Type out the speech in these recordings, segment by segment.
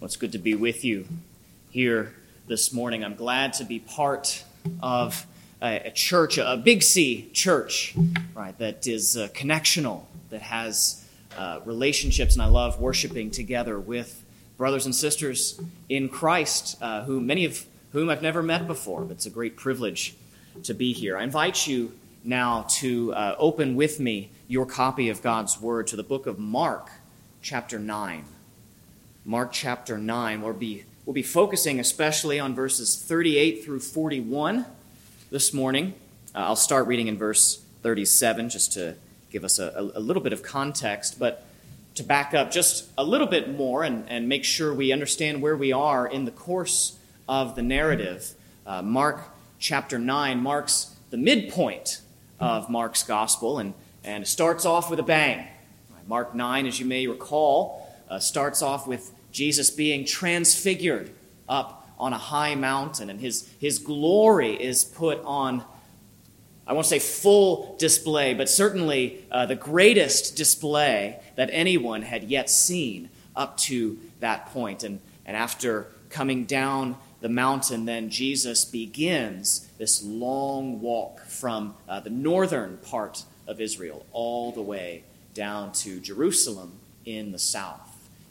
Well, it's good to be with you here this morning. I'm glad to be part of a, a church, a big C church, right, that is uh, connectional, that has uh, relationships, and I love worshiping together with brothers and sisters in Christ, uh, who many of whom I've never met before. But it's a great privilege to be here. I invite you now to uh, open with me your copy of God's Word to the book of Mark, chapter 9. Mark chapter 9. We'll be, we'll be focusing especially on verses 38 through 41 this morning. Uh, I'll start reading in verse 37 just to give us a, a, little bit of context, but to back up just a little bit more and, and make sure we understand where we are in the course of the narrative. Uh, Mark chapter 9 marks the midpoint of Mark's gospel and, and starts off with a bang. Mark 9, as you may recall, uh, starts off with Jesus being transfigured up on a high mountain, and his, his glory is put on, I won't say full display, but certainly uh, the greatest display that anyone had yet seen up to that point. And, and after coming down the mountain, then Jesus begins this long walk from uh, the northern part of Israel all the way down to Jerusalem in the south.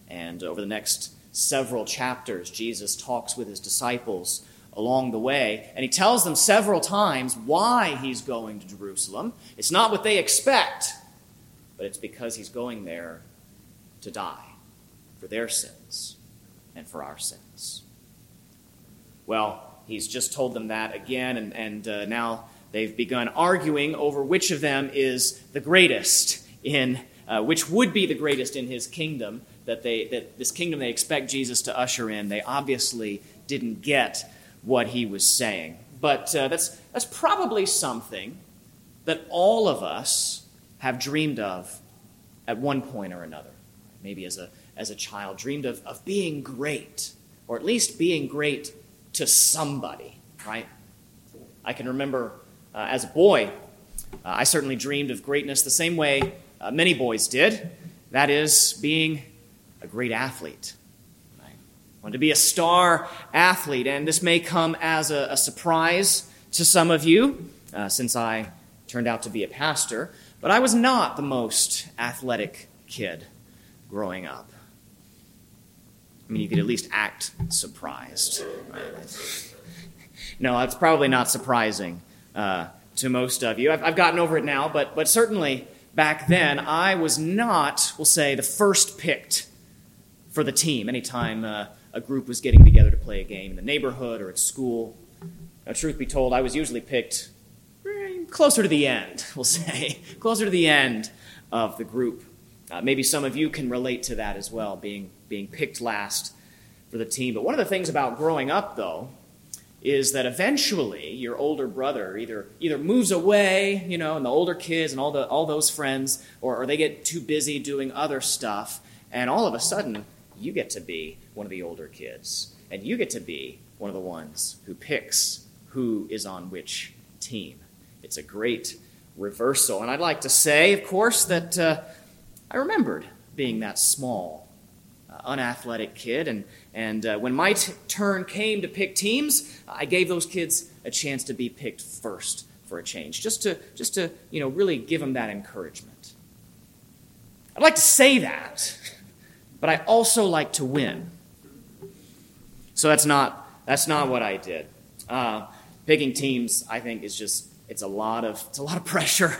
And over the next several chapters, Jesus talks with his disciples along the way, and he tells them several times why he's going to Jerusalem. It's not what they expect, but it's because he's going there to die for their sins and for our sins. Well, he's just told them that again, and, and uh, now they've begun arguing over which of them is the greatest in uh, which would be the greatest in his kingdom that they that this kingdom they expect Jesus to usher in. They obviously didn't get what he was saying, but uh, that's that's probably something that all of us have dreamed of at one point or another. Maybe as a as a child, dreamed of, of being great, or at least being great to somebody, right? I can remember uh, as a boy, uh, I certainly dreamed of greatness the same way uh, many boys did. That is, being a great athlete. I wanted to be a star athlete, and this may come as a, a surprise to some of you, uh, since I turned out to be a pastor, but I was not the most athletic kid growing up. I mean, you could at least act surprised. No, that's probably not surprising uh, to most of you. I've, I've, gotten over it now, but, but certainly back then, I was not, we'll say, the first picked for the team anytime uh, a group was getting together to play a game in the neighborhood or at school. Now, truth be told, I was usually picked closer to the end, we'll say, closer to the end of the group. Uh, maybe some of you can relate to that as well, being, being picked last for the team. But one of the things about growing up, though, is that eventually your older brother either either moves away, you know, and the older kids and all the all those friends, or, or they get too busy doing other stuff, and all of a sudden you get to be one of the older kids, and you get to be one of the ones who picks who is on which team. It's a great reversal, and I'd like to say, of course, that uh, I remembered being that small unathletic kid. And, and uh, when my t- turn came to pick teams, I gave those kids a chance to be picked first for a change, just to, just to you know, really give them that encouragement. I'd like to say that, but I also like to win. So that's not, that's not what I did. Uh, picking teams, I think, is just, it's a lot of, it's a lot of pressure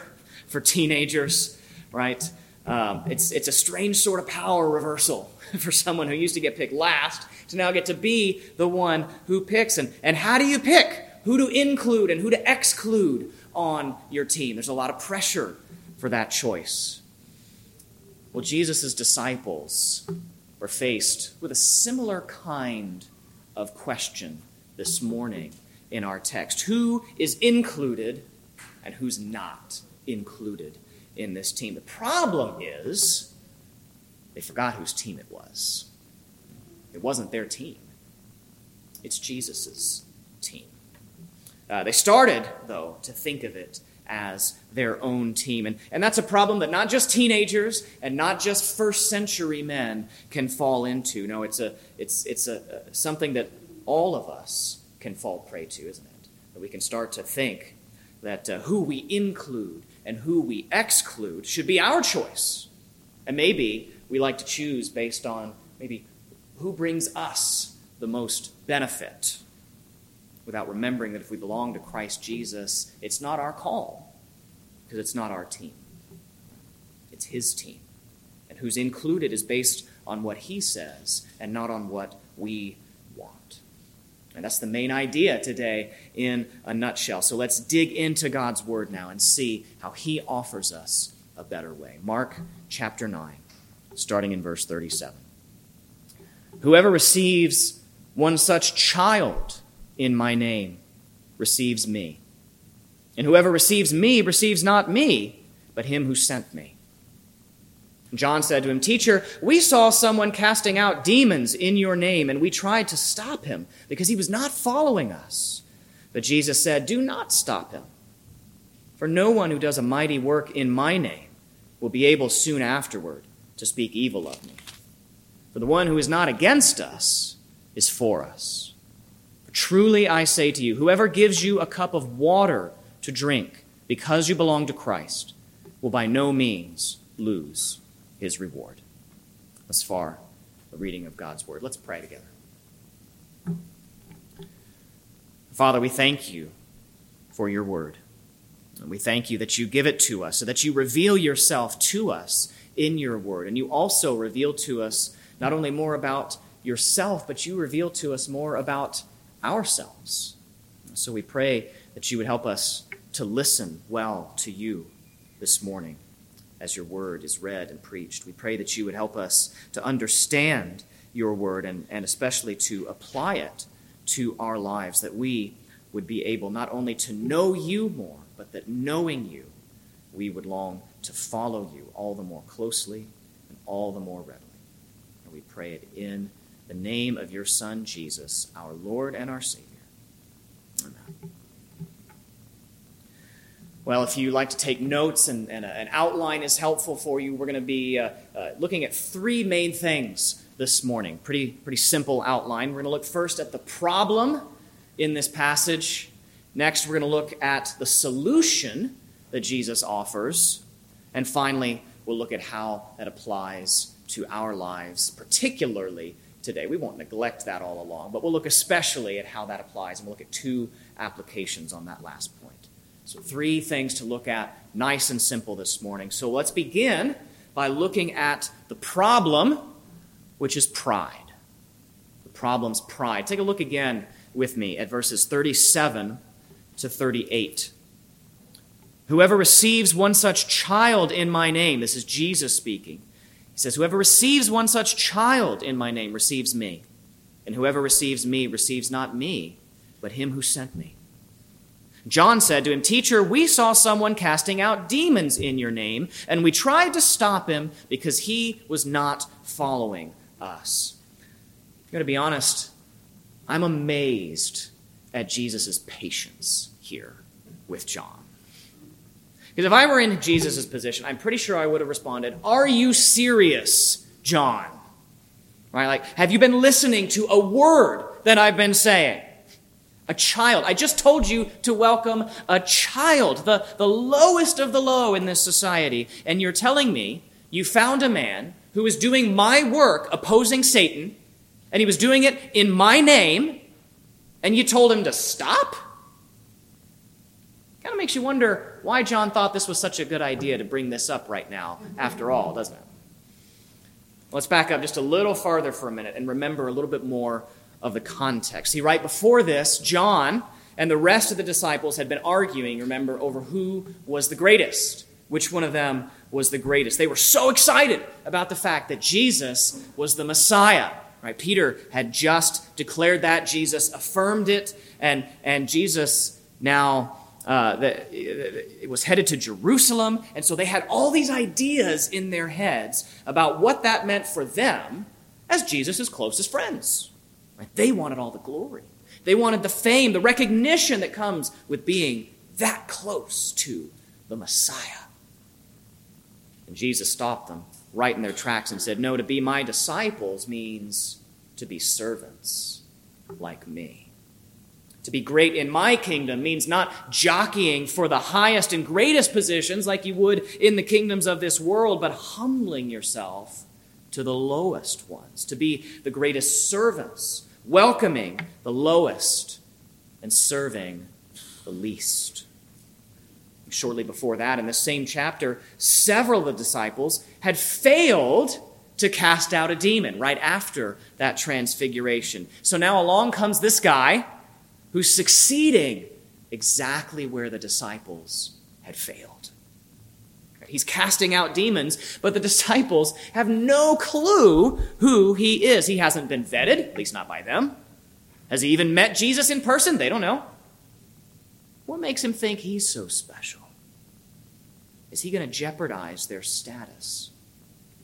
for teenagers, right? Um, it's, it's a strange sort of power reversal for someone who used to get picked last to now get to be the one who picks. And, and how do you pick who to include and who to exclude on your team? There's a lot of pressure for that choice. Well, Jesus' disciples were faced with a similar kind of question this morning in our text. Who is included and who's not included in this team? The problem is they forgot whose team it was. It wasn't their team, it's Jesus' team. Uh, they started, though, to think of it as their own team. And, and that's a problem that not just teenagers and not just first century men can fall into. No, it's, a, it's, it's a, something that all of us can fall prey to, isn't it? That we can start to think that uh, who we include and who we exclude should be our choice. And maybe we like to choose based on maybe who brings us the most benefit without remembering that if we belong to Christ Jesus, it's not our call because it's not our team. It's His team. And who's included is based on what He says and not on what we want. And that's the main idea today in a nutshell. So let's dig into God's Word now and see how He offers us a better way. Mark chapter 9, starting in verse 37. Whoever receives one such child in my name receives me. And whoever receives me receives not me, but him who sent me. John said to him, Teacher, we saw someone casting out demons in your name, and we tried to stop him because he was not following us. But Jesus said, Do not stop him. For no one who does a mighty work in my name will be able soon afterward to speak evil of me. For the one who is not against us is for us. Truly I say to you, whoever gives you a cup of water to drink because you belong to Christ will by no means lose his reward. Thus far, the reading of God's word. Let's pray together. Father, we thank you for your word. And we thank you that you give it to us, so that you reveal yourself to us in your word. And you also reveal to us not only more about yourself, but you reveal to us more about ourselves. So we pray that you would help us to listen well to you this morning as your word is read and preached. We pray that you would help us to understand your word and, and especially to apply it to our lives, that we would be able not only to know you more, but that knowing you, we would long to follow you all the more closely and all the more readily. And we pray it in the name of your Son, Jesus, our Lord and our Savior. Amen. Well, if you like to take notes and, and an outline is helpful for you, we're going to be uh, uh, looking at three main things this morning. Pretty, pretty simple outline. We're going to look first at the problem in this passage. Next, we're going to look at the solution that Jesus offers. And finally, we'll look at how that applies to our lives, particularly today. We won't neglect that all along, but we'll look especially at how that applies, and we'll look at two applications on that last point. So, three things to look at, nice and simple this morning. So, let's begin by looking at the problem, which is pride. The problem's pride. Take a look again with me at verses 37 to 38. Whoever receives one such child in my name, this is Jesus speaking, he says, Whoever receives one such child in my name receives me. And whoever receives me receives not me, but him who sent me. John said to him, Teacher, we saw someone casting out demons in your name, and we tried to stop him because he was not following us. I'm going to be honest, I'm amazed at Jesus' patience here with John. Because if I were in Jesus' position, I'm pretty sure I would have responded, Are you serious, John? Right? Like, have you been listening to a word that I've been saying? A child. I just told you to welcome a child, the, the lowest of the low in this society. And you're telling me you found a man who was doing my work opposing Satan, and he was doing it in my name, and you told him to stop? Kind of makes you wonder why John thought this was such a good idea to bring this up right now, after all, doesn't it? Let's back up just a little farther for a minute and remember a little bit more of the context. See, right before this, John and the rest of the disciples had been arguing, remember, over who was the greatest, which one of them was the greatest. They were so excited about the fact that Jesus was the Messiah. Right? Peter had just declared that, Jesus affirmed it, and, and Jesus now uh, that it was headed to Jerusalem. And so they had all these ideas in their heads about what that meant for them as Jesus' closest friends. Right? They wanted all the glory, they wanted the fame, the recognition that comes with being that close to the Messiah. And Jesus stopped them right in their tracks and said, No, to be my disciples means to be servants like me. To be great in my kingdom means not jockeying for the highest and greatest positions like you would in the kingdoms of this world, but humbling yourself to the lowest ones, to be the greatest servants, welcoming the lowest and serving the least. Shortly before that, in the same chapter, several of the disciples had failed to cast out a demon right after that transfiguration. So now along comes this guy who's succeeding exactly where the disciples had failed. He's casting out demons, but the disciples have no clue who he is. He hasn't been vetted, at least not by them. Has he even met Jesus in person? They don't know. What makes him think he's so special? Is he going to jeopardize their status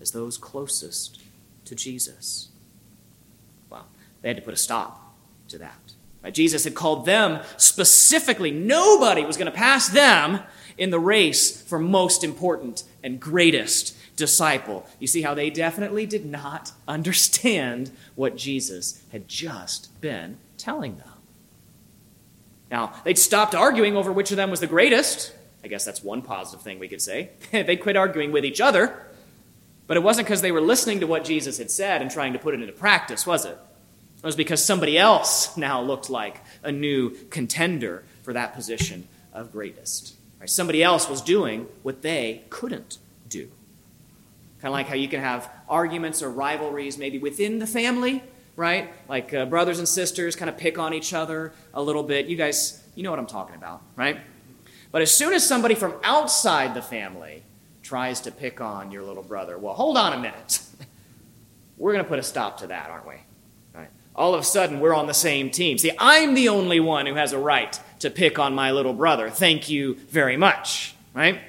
as those closest to Jesus? Well, they had to put a stop to that. Jesus had called them specifically. Nobody was going to pass them in the race for most important and greatest disciple. You see how they definitely did not understand what Jesus had just been telling them. Now, they'd stopped arguing over which of them was the greatest. I guess that's one positive thing we could say. they quit arguing with each other. But it wasn't because they were listening to what Jesus had said and trying to put it into practice, was it? Was because somebody else now looked like a new contender for that position of greatest. Right? Somebody else was doing what they couldn't do. Kind of like how you can have arguments or rivalries maybe within the family, right? Like uh, brothers and sisters kind of pick on each other a little bit. You guys, you know what I'm talking about, right? But as soon as somebody from outside the family tries to pick on your little brother, well, hold on a minute. We're going to put a stop to that, aren't we? All of a sudden, we're on the same team. See, I'm the only one who has a right to pick on my little brother. Thank you very much, right?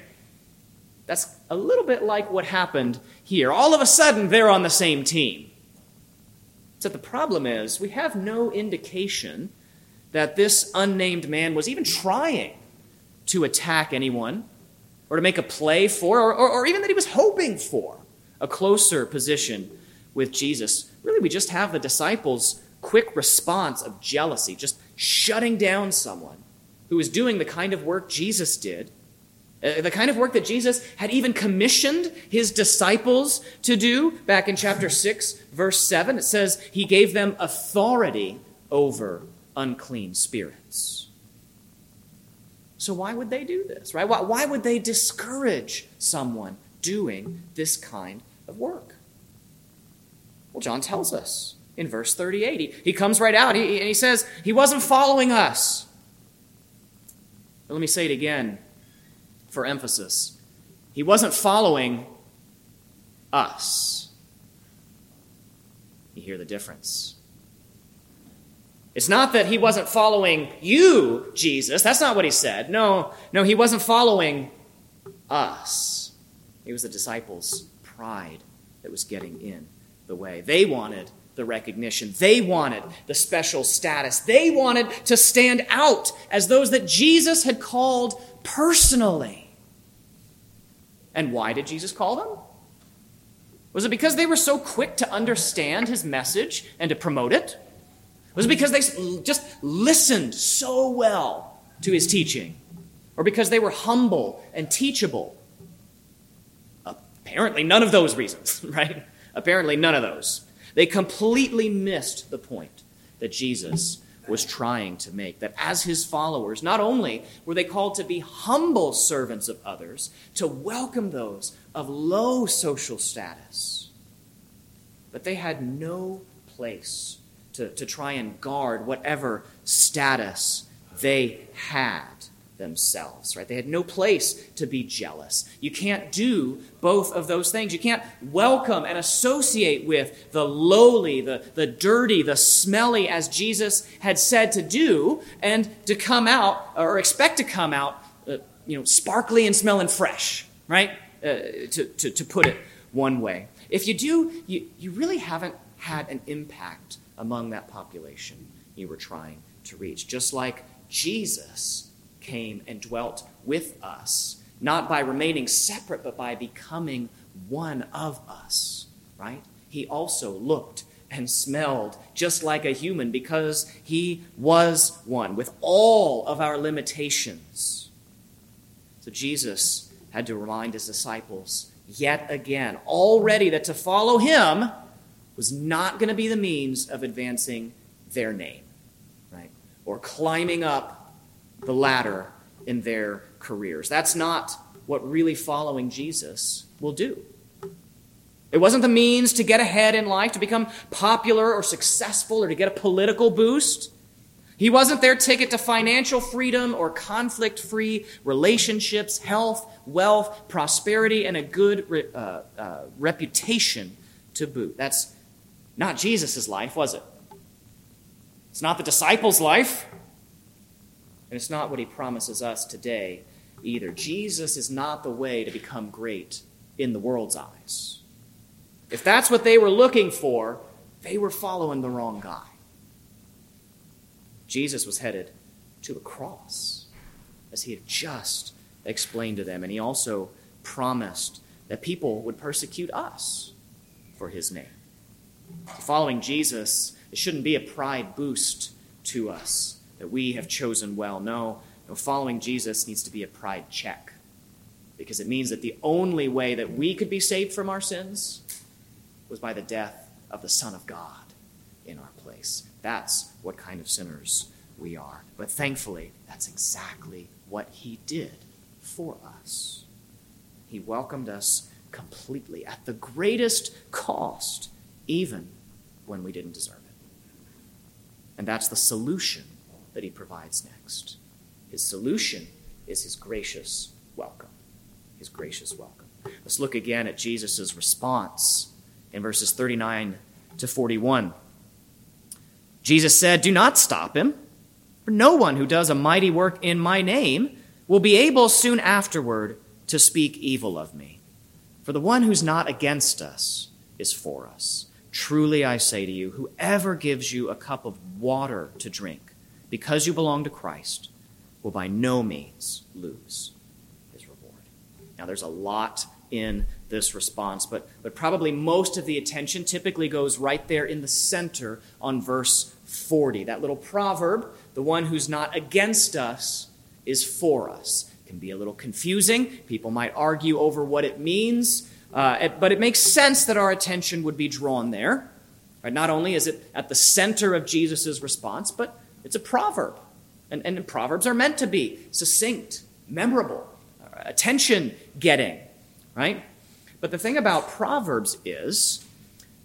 That's a little bit like what happened here. All of a sudden, they're on the same team. So the problem is, we have no indication that this unnamed man was even trying to attack anyone or to make a play for, or, or, or, even that he was hoping for a closer position with Jesus. Really, we just have the disciples' quick response of jealousy, just shutting down someone who is doing the kind of work Jesus did, uh, the kind of work that Jesus had even commissioned his disciples to do. Back in chapter 6, verse 7, it says he gave them authority over unclean spirits. So, why would they do this, right? Why, why would they discourage someone doing this kind of work? Well, John tells us in verse 38. He, he comes right out he, and he says, He wasn't following us. But let me say it again for emphasis. He wasn't following us. You hear the difference. It's not that he wasn't following you, Jesus. That's not what he said. No, no, he wasn't following us. It was the disciples' pride that was getting in the way. They wanted the recognition, they wanted the special status, they wanted to stand out as those that Jesus had called personally. And why did Jesus call them? Was it because they were so quick to understand his message and to promote it? Was it because they just listened so well to his teaching? Or because they were humble and teachable? Apparently, none of those reasons, right? Apparently, none of those. They completely missed the point that Jesus was trying to make. That as his followers, not only were they called to be humble servants of others, to welcome those of low social status, but they had no place to, to try and guard whatever status they had themselves, right? They had no place to be jealous. You can't do both of those things. You can't welcome and associate with the lowly, the, the dirty, the smelly, as Jesus had said to do, and to come out, or expect to come out, uh, you know, sparkly and smelling fresh, right? Uh, to, to, to put it one way. If you do, you, you really haven't had an impact among that population you were trying to reach. Just like Jesus came and dwelt with us not by remaining separate, but by becoming one of us, right? He also looked and smelled just like a human because he was one with all of our limitations. So Jesus had to remind his disciples yet again, already, that to follow him was not going to be the means of advancing their name, right? Or climbing up the ladder in their careers. That's not what really following Jesus will do. It wasn't the means to get ahead in life, to become popular or successful, or to get a political boost. He wasn't their ticket to financial freedom or conflict free relationships, health, wealth, prosperity, and a good re- uh, uh, reputation to boot. That's not Jesus' life, was it? It's not the disciples' life. And it's not what he promises us today either. Jesus is not the way to become great in the world's eyes. If that's what they were looking for, they were following the wrong guy. Jesus was headed to a cross, as he had just explained to them. And he also promised that people would persecute us for his name. Following Jesus, it shouldn't be a pride boost to us that we have chosen well. No, no, following Jesus needs to be a pride check because it means that the only way that we could be saved from our sins was by the death of the Son of God in our place. That's what kind of sinners we are. But thankfully, that's exactly what He did for us. He welcomed us completely at the greatest cost, even when we didn't deserve it. And that's the solution that He provides next. His solution is His gracious welcome. His gracious welcome. Let's look again at Jesus' response in verses 39 to 41. Jesus said, Do not stop him, for no one who does a mighty work in my name will be able soon afterward to speak evil of me. For the one who's not against us is for us. Truly I say to you, whoever gives you a cup of water to drink, because you belong to Christ, will by no means lose his reward. Now, there's a lot in this response, but, but probably most of the attention typically goes right there in the center on verse 40. That little proverb, the one who's not against us is for us. It can be a little confusing. People might argue over what it means, uh, but it makes sense that our attention would be drawn there. Right? Not only is it at the center of Jesus' response, but it's a proverb. And, and proverbs are meant to be succinct, memorable, uh, attention getting, right? But the thing about Proverbs is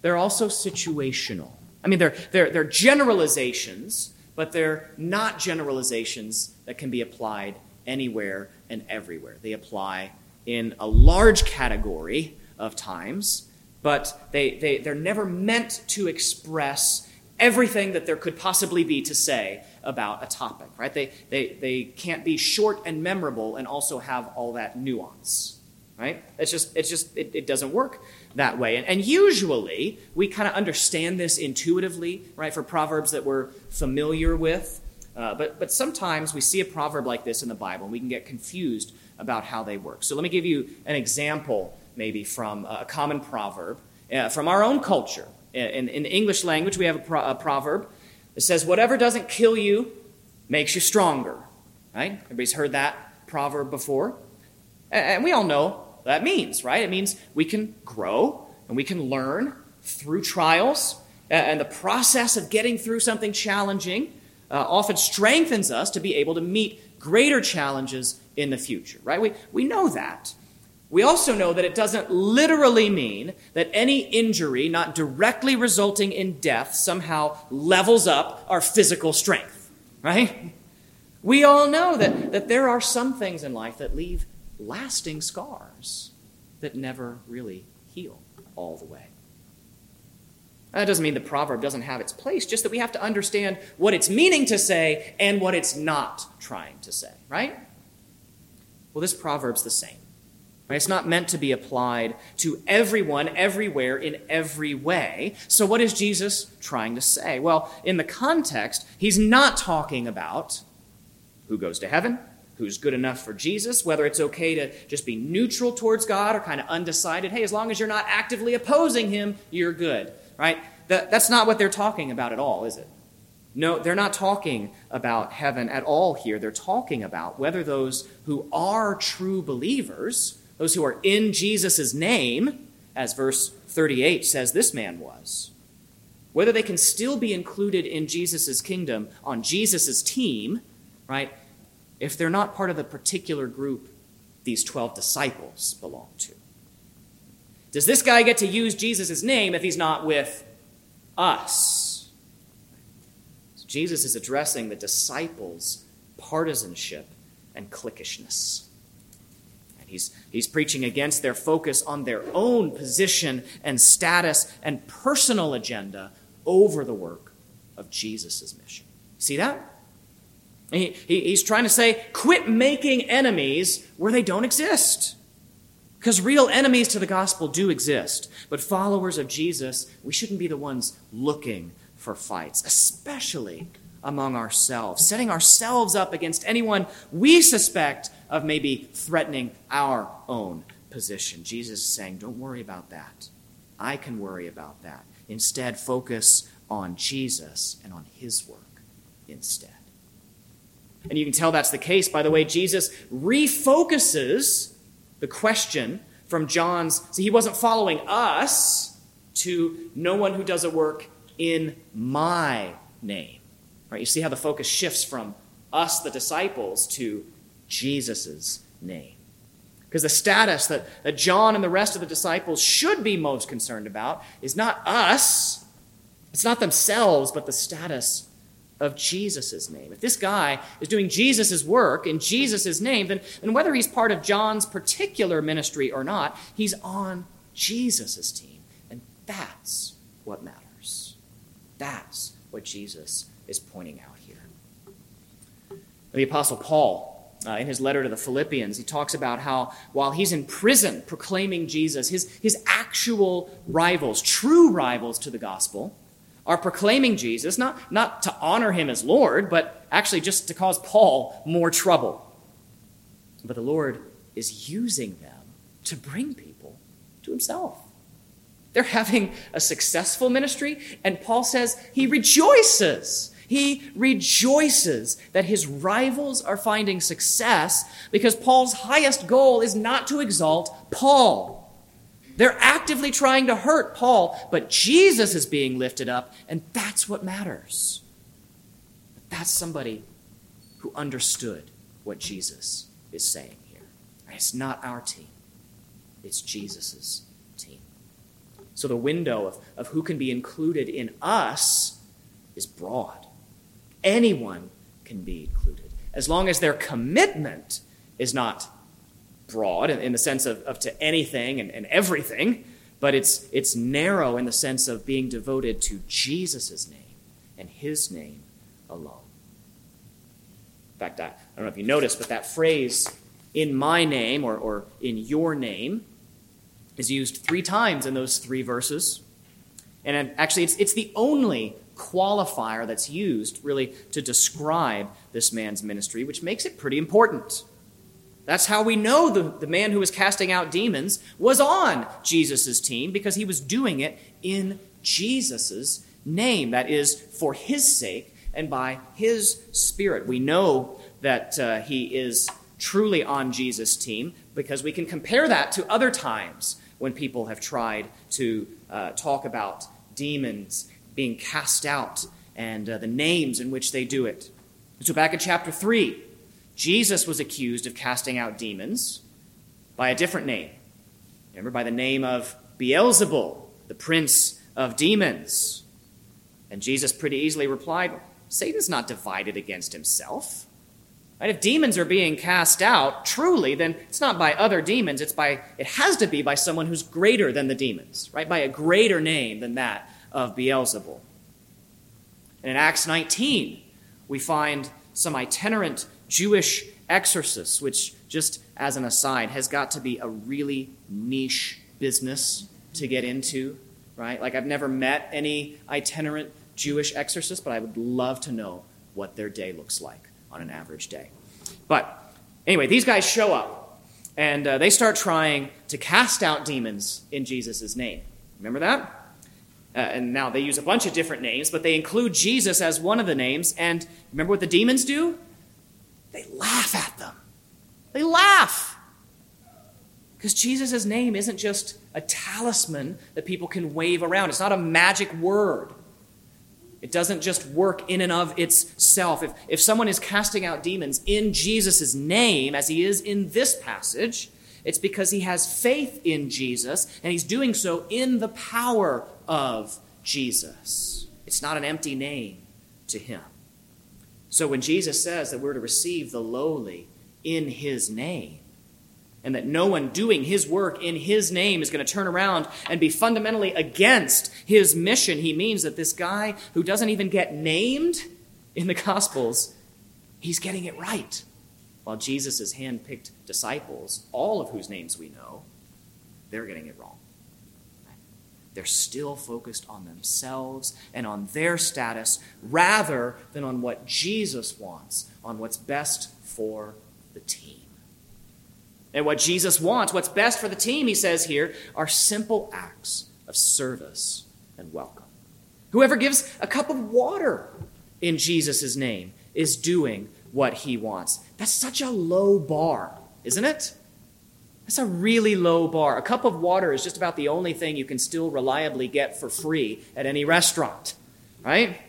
they're also situational. I mean, they're, they're, they're generalizations, but they're not generalizations that can be applied anywhere and everywhere. They apply in a large category of times, but they, they, they're never meant to express everything that there could possibly be to say about a topic, right? They, they, they can't be short and memorable and also have all that nuance right? It's just, it's just, it, it doesn't work that way. And, and usually we kind of understand this intuitively, right? For proverbs that we're familiar with. Uh, but, but sometimes we see a proverb like this in the Bible and we can get confused about how they work. So let me give you an example, maybe from a common proverb uh, from our own culture. In, in, the English language, we have a, pro- a proverb that says, Whatever doesn't kill you makes you stronger. Right? Everybody's heard that proverb before. And we all know that means, right? It means we can grow and we can learn through trials. And the process of getting through something challenging uh, often strengthens us to be able to meet greater challenges in the future, right? We, we know that. We also know that it doesn't literally mean that any injury not directly resulting in death somehow levels up our physical strength, right? We all know that, that there are some things in life that leave lasting scars that never really heal all the way. That doesn't mean the proverb doesn't have its place, just that we have to understand what it's meaning to say and what it's not trying to say, right? Well, this proverb's the same. It's not meant to be applied to everyone, everywhere, in every way. So, what is Jesus trying to say? Well, in the context, he's not talking about who goes to heaven, who's good enough for Jesus, whether it's okay to just be neutral towards God or kind of undecided. Hey, as long as you're not actively opposing him, you're good, right? That, that's not what they're talking about at all, is it? No, they're not talking about heaven at all here. They're talking about whether those who are true believers, those who are in Jesus' name, as verse 38 says this man was, whether they can still be included in Jesus' kingdom on Jesus' team, right, if they're not part of the particular group these 12 disciples belong to. Does this guy get to use Jesus' name if he's not with us? So Jesus is addressing the disciples' partisanship and cliquishness. He's, he's preaching against their focus on their own position and status and personal agenda over the work of Jesus' mission. See that? He, he, he's trying to say, quit making enemies where they don't exist. Because real enemies to the gospel do exist. But followers of Jesus, we shouldn't be the ones looking for fights, especially among ourselves, setting ourselves up against anyone we suspect of maybe threatening our own position. Jesus is saying, don't worry about that. I can worry about that. Instead, focus on Jesus and on his work instead. And you can tell that's the case by the way Jesus refocuses the question from John's. See, he wasn't following us to no one who does a work in my name. Right? You see how the focus shifts from us, the disciples, to Jesus' name. Because the status that, that John and the rest of the disciples should be most concerned about is not us, it's not themselves, but the status of Jesus' name. If this guy is doing Jesus' work in Jesus' name, then, then whether he's part of John's particular ministry or not, he's on Jesus' team. And that's what matters. That's what Jesus is pointing out here. The Apostle Paul, uh, in his letter to the Philippians, he talks about how while he's in prison proclaiming Jesus, his, his actual rivals, true rivals to the gospel, are proclaiming Jesus, not, not to honor him as Lord, but actually just to cause Paul more trouble. But the Lord is using them to bring people to himself. They're having a successful ministry, and Paul says he rejoices. He rejoices that his rivals are finding success because Paul's highest goal is not to exalt Paul. They're actively trying to hurt Paul, but Jesus is being lifted up, and that's what matters. That's somebody who understood what Jesus is saying here. It's not our team, it's Jesus' team. So the window of, of who can be included in us is broad. Anyone can be included, as long as their commitment is not broad in, in the sense of, of to anything and, and everything, but it's, it's narrow in the sense of being devoted to Jesus' name and his name alone. In fact, I, I don't know if you noticed, but that phrase, in my name or, or in your name, is used three times in those three verses. And actually, it's, it's the only qualifier that's used really to describe this man's ministry, which makes it pretty important. That's how we know the, the man who was casting out demons was on Jesus' team because he was doing it in Jesus' name. That is, for his sake and by his spirit. We know that uh, he is truly on Jesus' team because we can compare that to other times when people have tried to uh, talk about demons being cast out and uh, the names in which they do it. So, back in chapter 3, Jesus was accused of casting out demons by a different name. Remember, by the name of Beelzebul, the prince of demons. And Jesus pretty easily replied, Satan's not divided against himself. Right? If demons are being cast out truly, then it's not by other demons, it's by it has to be by someone who's greater than the demons, right? By a greater name than that of Beelzebul. And in Acts 19, we find some itinerant Jewish exorcists, which, just as an aside, has got to be a really niche business to get into, right? Like, I've never met any itinerant Jewish exorcists, but I would love to know what their day looks like on an average day. But Anyway, these guys show up and uh, they start trying to cast out demons in Jesus' name. Remember that? Uh, and now they use a bunch of different names, but they include Jesus as one of the names. And remember what the demons do? They laugh at them. They laugh. Because Jesus' name isn't just a talisman that people can wave around, it's not a magic word. It doesn't just work in and of itself. If, if someone is casting out demons in Jesus' name, as he is in this passage, it's because he has faith in Jesus, and he's doing so in the power of Jesus. It's not an empty name to him. So when Jesus says that we're to receive the lowly in his name, and that no one doing his work in his name is going to turn around and be fundamentally against his mission. He means that this guy who doesn't even get named in the Gospels, he's getting it right. While Jesus' hand-picked disciples, all of whose names we know, they're getting it wrong. They're still focused on themselves and on their status rather than on what Jesus wants, on what's best for the team. And what Jesus wants, what's best for the team, he says here, are simple acts of service and welcome. Whoever gives a cup of water in Jesus' name is doing what he wants. That's such a low bar, isn't it? That's a really low bar. A cup of water is just about the only thing you can still reliably get for free at any restaurant, right?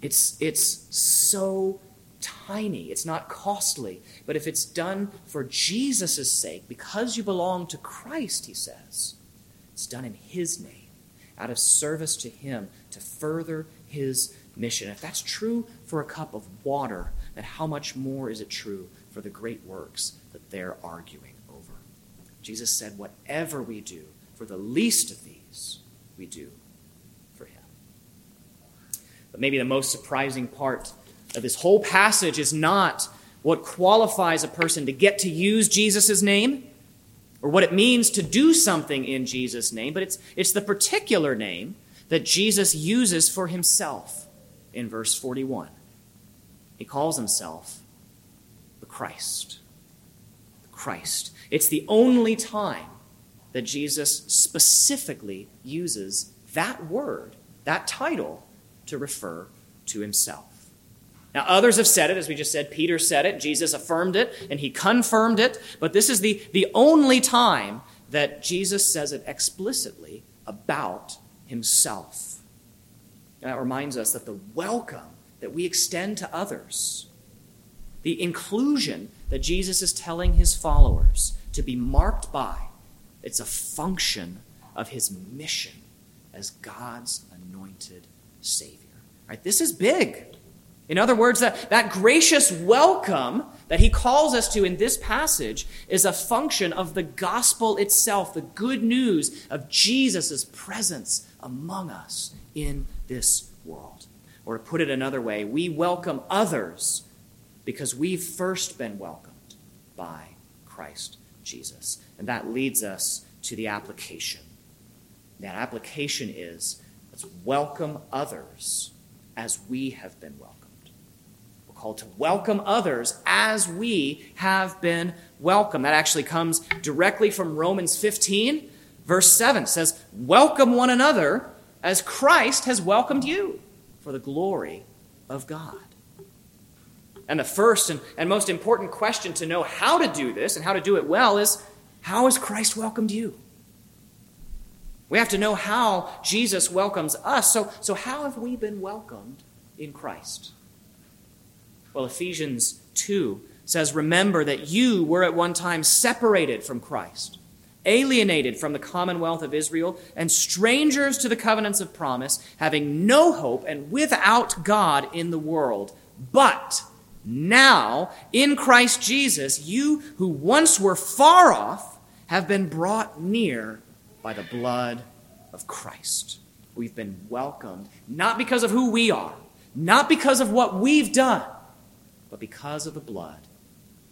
It's, it's so tiny, it's not costly. But if it's done for Jesus' sake, because you belong to Christ, he says, it's done in his name, out of service to him, to further his mission. If that's true for a cup of water, then how much more is it true for the great works that they're arguing over? Jesus said, Whatever we do for the least of these, we do for him. But maybe the most surprising part of this whole passage is not what qualifies a person to get to use Jesus' name or what it means to do something in Jesus' name, but it's, it's the particular name that Jesus uses for himself in verse 41. He calls himself Christ. Christ. It's the only time that Jesus specifically uses that word, that title, to refer to himself. Now, others have said it, as we just said. Peter said it, Jesus affirmed it, and he confirmed it. But this is the, the only time that Jesus says it explicitly about himself. And that reminds us that the welcome that we extend to others, the inclusion that Jesus is telling his followers to be marked by, it's a function of his mission as God's anointed Savior. Right? This is big. In other words, that, that gracious welcome that he calls us to in this passage is a function of the gospel itself, the good news of Jesus' presence among us in this world. Or to put it another way, we welcome others because we've first been welcomed by Christ Jesus. And that leads us to the application. That application is let's welcome others as we have been welcomed We're called to welcome others as we have been welcomed. That actually comes directly from Romans 15, verse 7. It says, Welcome one another as Christ has welcomed you for the glory of God. And the first and, and most important question to know how to do this and how to do it well is how has Christ welcomed you? We have to know how Jesus welcomes us. So, so how have we been welcomed in Christ? Well, Ephesians 2 says, Remember that you were at one time separated from Christ, alienated from the commonwealth of Israel, and strangers to the covenants of promise, having no hope and without God in the world. But now, in Christ Jesus, you who once were far off have been brought near by the blood of Christ. We've been welcomed, not because of who we are, not because of what we've done but because of the blood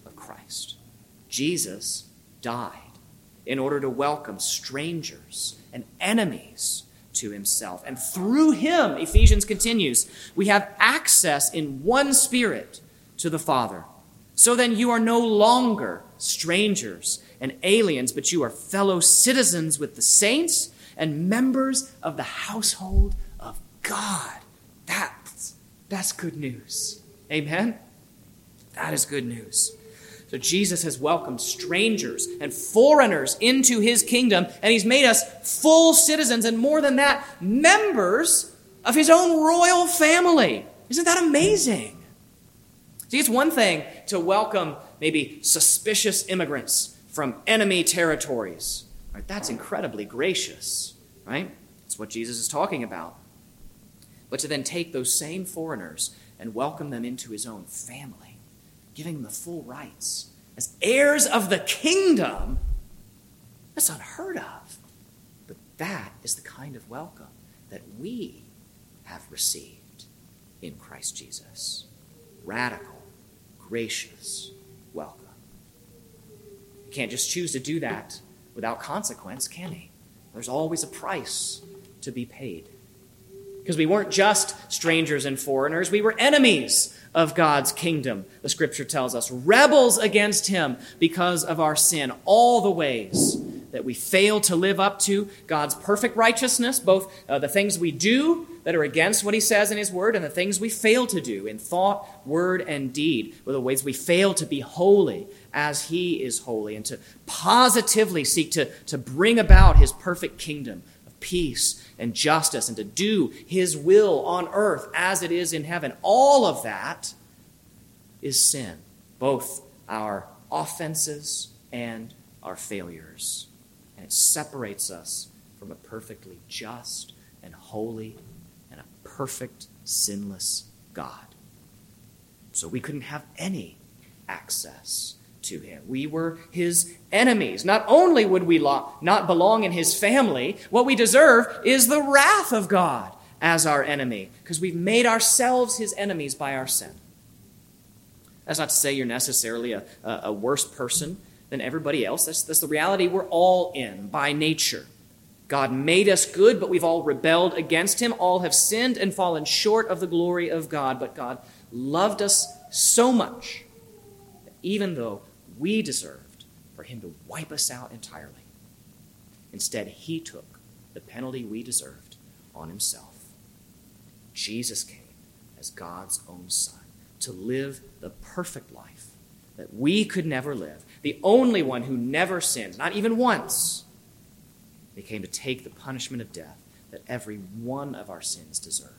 of Christ. Jesus died in order to welcome strangers and enemies to himself. And through him, Ephesians continues, we have access in one spirit to the Father. So then you are no longer strangers and aliens, but you are fellow citizens with the saints and members of the household of God. That's, that's good news. Amen? That is good news. So Jesus has welcomed strangers and foreigners into his kingdom, and he's made us full citizens, and more than that, members of his own royal family. Isn't that amazing? See, it's one thing to welcome maybe suspicious immigrants from enemy territories. Right? That's incredibly gracious, right? That's what Jesus is talking about. But to then take those same foreigners and welcome them into his own family, giving them the full rights as heirs of the kingdom, that's unheard of. But that is the kind of welcome that we have received in Christ Jesus. Radical, gracious welcome. You can't just choose to do that without consequence, can he? There's always a price to be paid. Because we weren't just strangers and foreigners, we were enemies of God's kingdom, the scripture tells us, rebels against him because of our sin, all the ways that we fail to live up to God's perfect righteousness, both uh, the things we do that are against what he says in his word and the things we fail to do in thought, word, and deed, or the ways we fail to be holy as he is holy and to positively seek to, to bring about his perfect kingdom of peace and justice and to do his will on earth as it is in heaven. All of that is sin, both our offenses and our failures and it separates us from a perfectly just and holy and a perfect, sinless God. So we couldn't have any access to him. We were his enemies. Not only would we not belong in his family, what we deserve is the wrath of God as our enemy, because we've made ourselves his enemies by our sin. That's not to say you're necessarily a, a worse person than everybody else. That's, that's the reality we're all in by nature. God made us good, but we've all rebelled against Him. All have sinned and fallen short of the glory of God. But God loved us so much that even though we deserved for Him to wipe us out entirely, instead, He took the penalty we deserved on Himself. Jesus came as God's own Son to live the perfect life that we could never live the only one who never sinned, not even once, he came to take the punishment of death that every one of our sins deserve.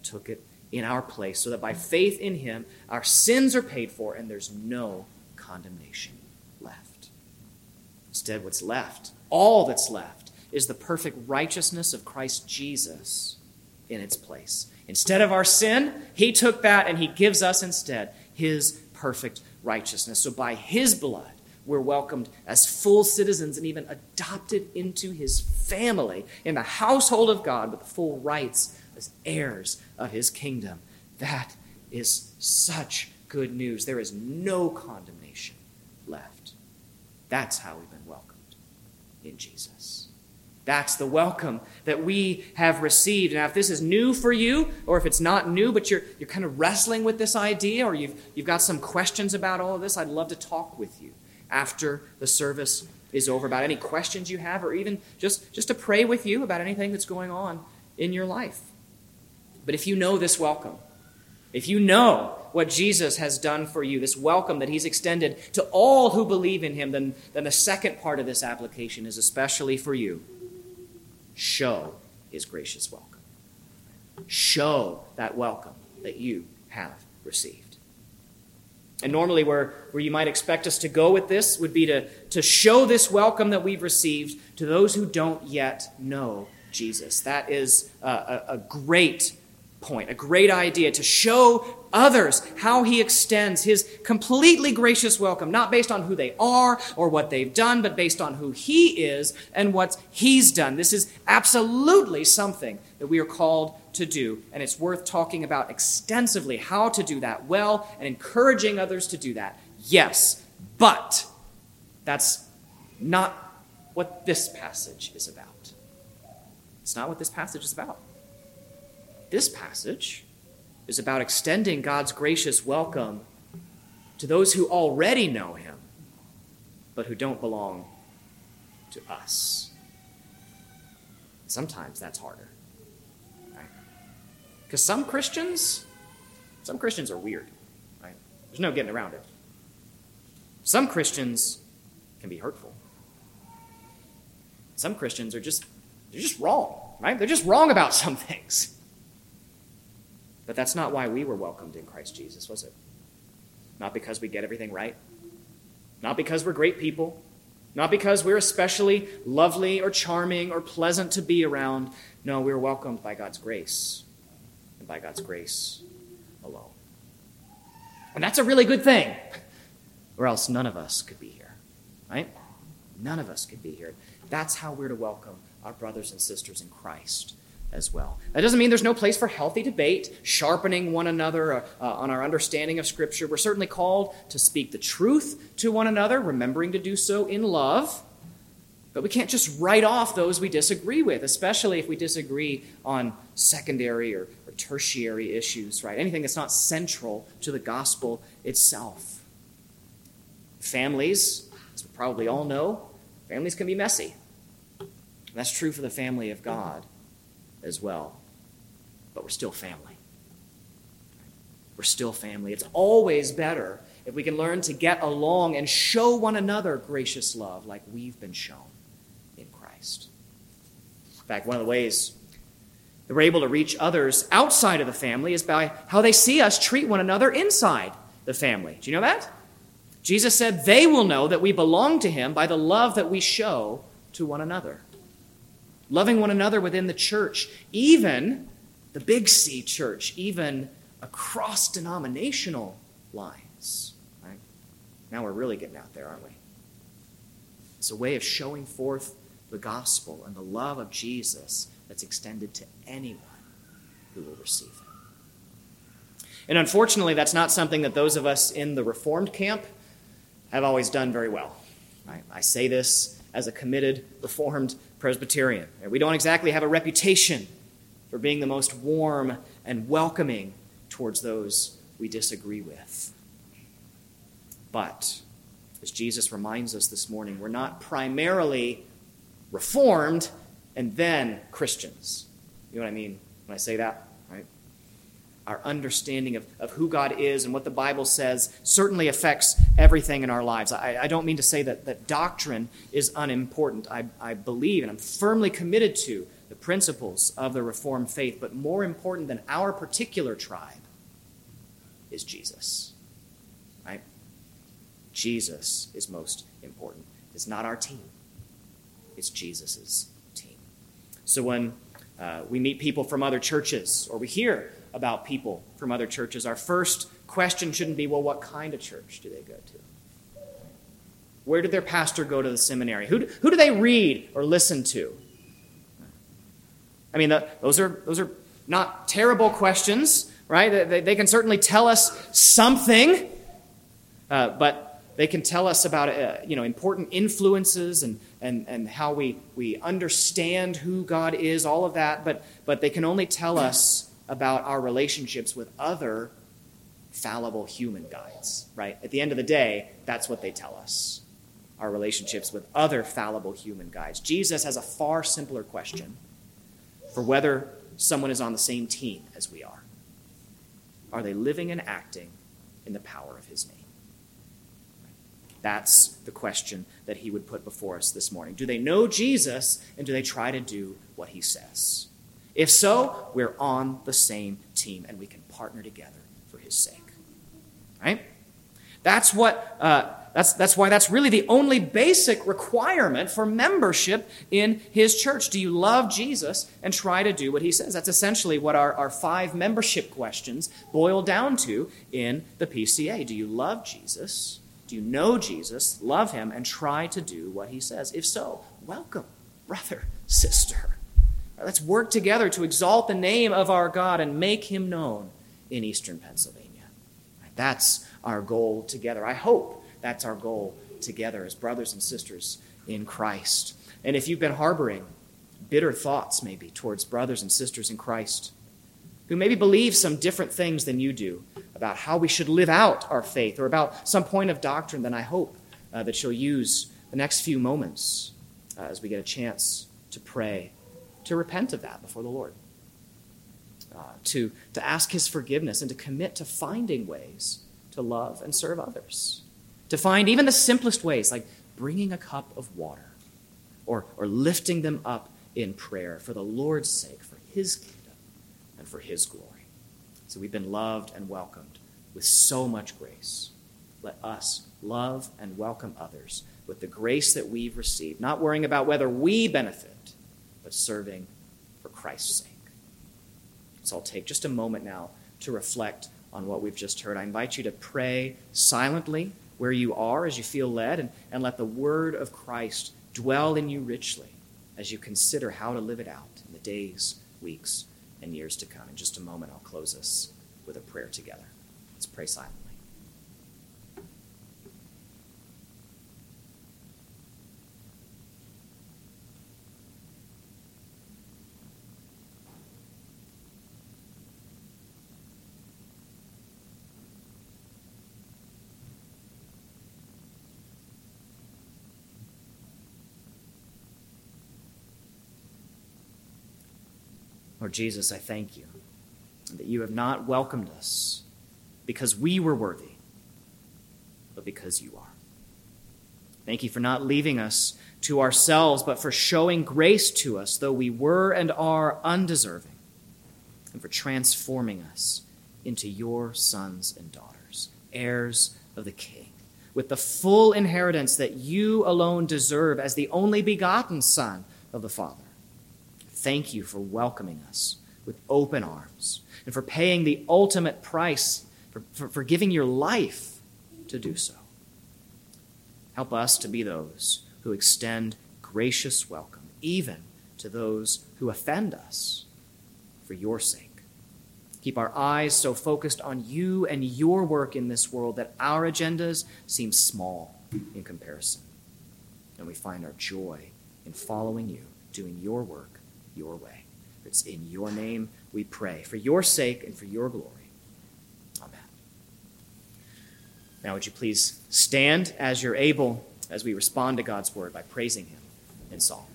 He took it in our place so that by faith in him, our sins are paid for and there's no condemnation left. Instead, what's left, all that's left, is the perfect righteousness of Christ Jesus in its place. Instead of our sin, he took that and he gives us instead his perfect righteousness. So by his blood, we're welcomed as full citizens and even adopted into his family in the household of God with full rights as heirs of his kingdom. That is such good news. There is no condemnation left. That's how we've been welcomed in Jesus. That's the welcome that we have received. Now, if this is new for you, or if it's not new, but you're, you're kind of wrestling with this idea, or you've, you've got some questions about all of this, I'd love to talk with you after the service is over about any questions you have, or even just, just to pray with you about anything that's going on in your life. But if you know this welcome, if you know what Jesus has done for you, this welcome that he's extended to all who believe in him, then, then the second part of this application is especially for you show his gracious welcome. Show that welcome that you have received. And normally, where, where you might expect us to go with this would be to, to show this welcome that we've received to those who don't yet know Jesus. That is a, a, a great point, a great idea to show others how he extends his completely gracious welcome, not based on who they are or what they've done, but based on who he is and what he's done. This is absolutely something that we are called to do, and it's worth talking about extensively how to do that well and encouraging others to do that. Yes, but that's not what this passage is about. It's not what this passage is about. This passage is about extending God's gracious welcome to those who already know him, but who don't belong to us. Sometimes that's harder. Because some Christians, some Christians are weird. Right? There's no getting around it. Some Christians can be hurtful. Some Christians are just they're just wrong, right? They're just wrong about some things. But that's not why we were welcomed in Christ Jesus, was it? Not because we get everything right. Not because we're great people. Not because we're especially lovely or charming or pleasant to be around. No, we were welcomed by God's grace and by God's grace alone. And that's a really good thing, or else none of us could be here, right? None of us could be here. That's how we're to welcome our brothers and sisters in Christ as well. That doesn't mean there's no place for healthy debate, sharpening one another uh, uh, on our understanding of Scripture. We're certainly called to speak the truth to one another, remembering to do so in love. But we can't just write off those we disagree with, especially if we disagree on secondary or, or tertiary issues, right? Anything that's not central to the gospel itself. Families, as we probably all know, families can be messy. That's true for the family of God as well. But we're still family. We're still family. It's always better if we can learn to get along and show one another gracious love like we've been shown in Christ. In fact, one of the ways that we're able to reach others outside of the family is by how they see us treat one another inside the family. Do you know that? Jesus said they will know that we belong to him by the love that we show to one another loving one another within the church, even the Big C church, even across denominational lines. Right? Now we're really getting out there, aren't we? It's a way of showing forth the gospel and the love of Jesus that's extended to anyone who will receive it. And unfortunately, that's not something that those of us in the Reformed camp have always done very well. I, I say this as a committed Reformed Presbyterian. We don't exactly have a reputation for being the most warm and welcoming towards those we disagree with. But, as Jesus reminds us this morning, we're not primarily Reformed and then Christians. You know what I mean when I say that? Our understanding of, of who God is and what the Bible says certainly affects everything in our lives. I, I don't mean to say that, that doctrine is unimportant. I, I believe and I'm firmly committed to the principles of the Reformed faith, but more important than our particular tribe is Jesus. Right? Jesus is most important. It's not our team, it's Jesus' team. So when uh, we meet people from other churches or we hear about people from other churches, our first question shouldn't be, well, what kind of church do they go to? Where did their pastor go to the seminary? Who do, who do they read or listen to? I mean, the, those, are, those are not terrible questions, right? They, they can certainly tell us something, uh, but they can tell us about uh, you know, important influences and, and, and how we, we understand who God is, all of that, but, but they can only tell us about our relationships with other fallible human guides, right? At the end of the day, that's what they tell us our relationships with other fallible human guides. Jesus has a far simpler question for whether someone is on the same team as we are. Are they living and acting in the power of his name? That's the question that he would put before us this morning. Do they know Jesus and do they try to do what he says? If so, we're on the same team and we can partner together for his sake. Right? That's what. Uh, that's, that's why that's really the only basic requirement for membership in his church. Do you love Jesus and try to do what he says? That's essentially what our, our five membership questions boil down to in the PCA. Do you love Jesus? Do you know Jesus, love him, and try to do what he says? If so, welcome, brother, sister. Let's work together to exalt the name of our God and make him known in eastern Pennsylvania. That's our goal together. I hope that's our goal together as brothers and sisters in Christ. And if you've been harboring bitter thoughts, maybe, towards brothers and sisters in Christ, who maybe believe some different things than you do about how we should live out our faith or about some point of doctrine, then I hope uh, that you'll use the next few moments uh, as we get a chance to pray, to repent of that before the Lord, uh, to, to ask His forgiveness, and to commit to finding ways to love and serve others, to find even the simplest ways, like bringing a cup of water or, or lifting them up in prayer for the Lord's sake, for His kingdom, and for His glory. So we've been loved and welcomed with so much grace. Let us love and welcome others with the grace that we've received, not worrying about whether we benefit, but serving for Christ's sake. So I'll take just a moment now to reflect on what we've just heard. I invite you to pray silently where you are as you feel led, and, and let the word of Christ dwell in you richly as you consider how to live it out in the days, weeks, and years to come. In just a moment, I'll close us with a prayer together. Let's pray silently. Lord Jesus, I thank you that you have not welcomed us because we were worthy, but because you are. Thank you for not leaving us to ourselves, but for showing grace to us, though we were and are undeserving, and for transforming us into your sons and daughters, heirs of the King, with the full inheritance that you alone deserve as the only begotten Son of the Father thank you for welcoming us with open arms and for paying the ultimate price, for, for, for giving your life to do so. Help us to be those who extend gracious welcome, even to those who offend us, for your sake. Keep our eyes so focused on you and your work in this world that our agendas seem small in comparison. And we find our joy in following you, doing your work your way. It's in your name we pray, for your sake and for your glory. Amen. Now, would you please stand as you're able as we respond to God's word by praising Him in song?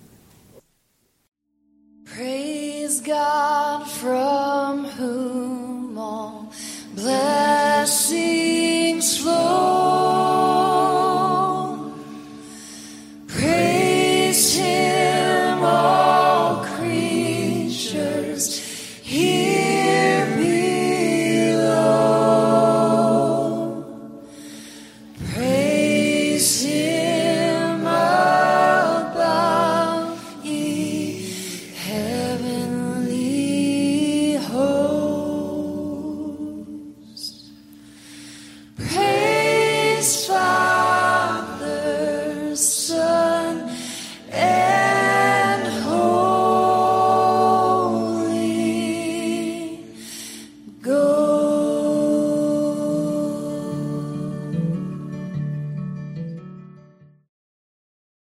Praise God from whom all blessings flow.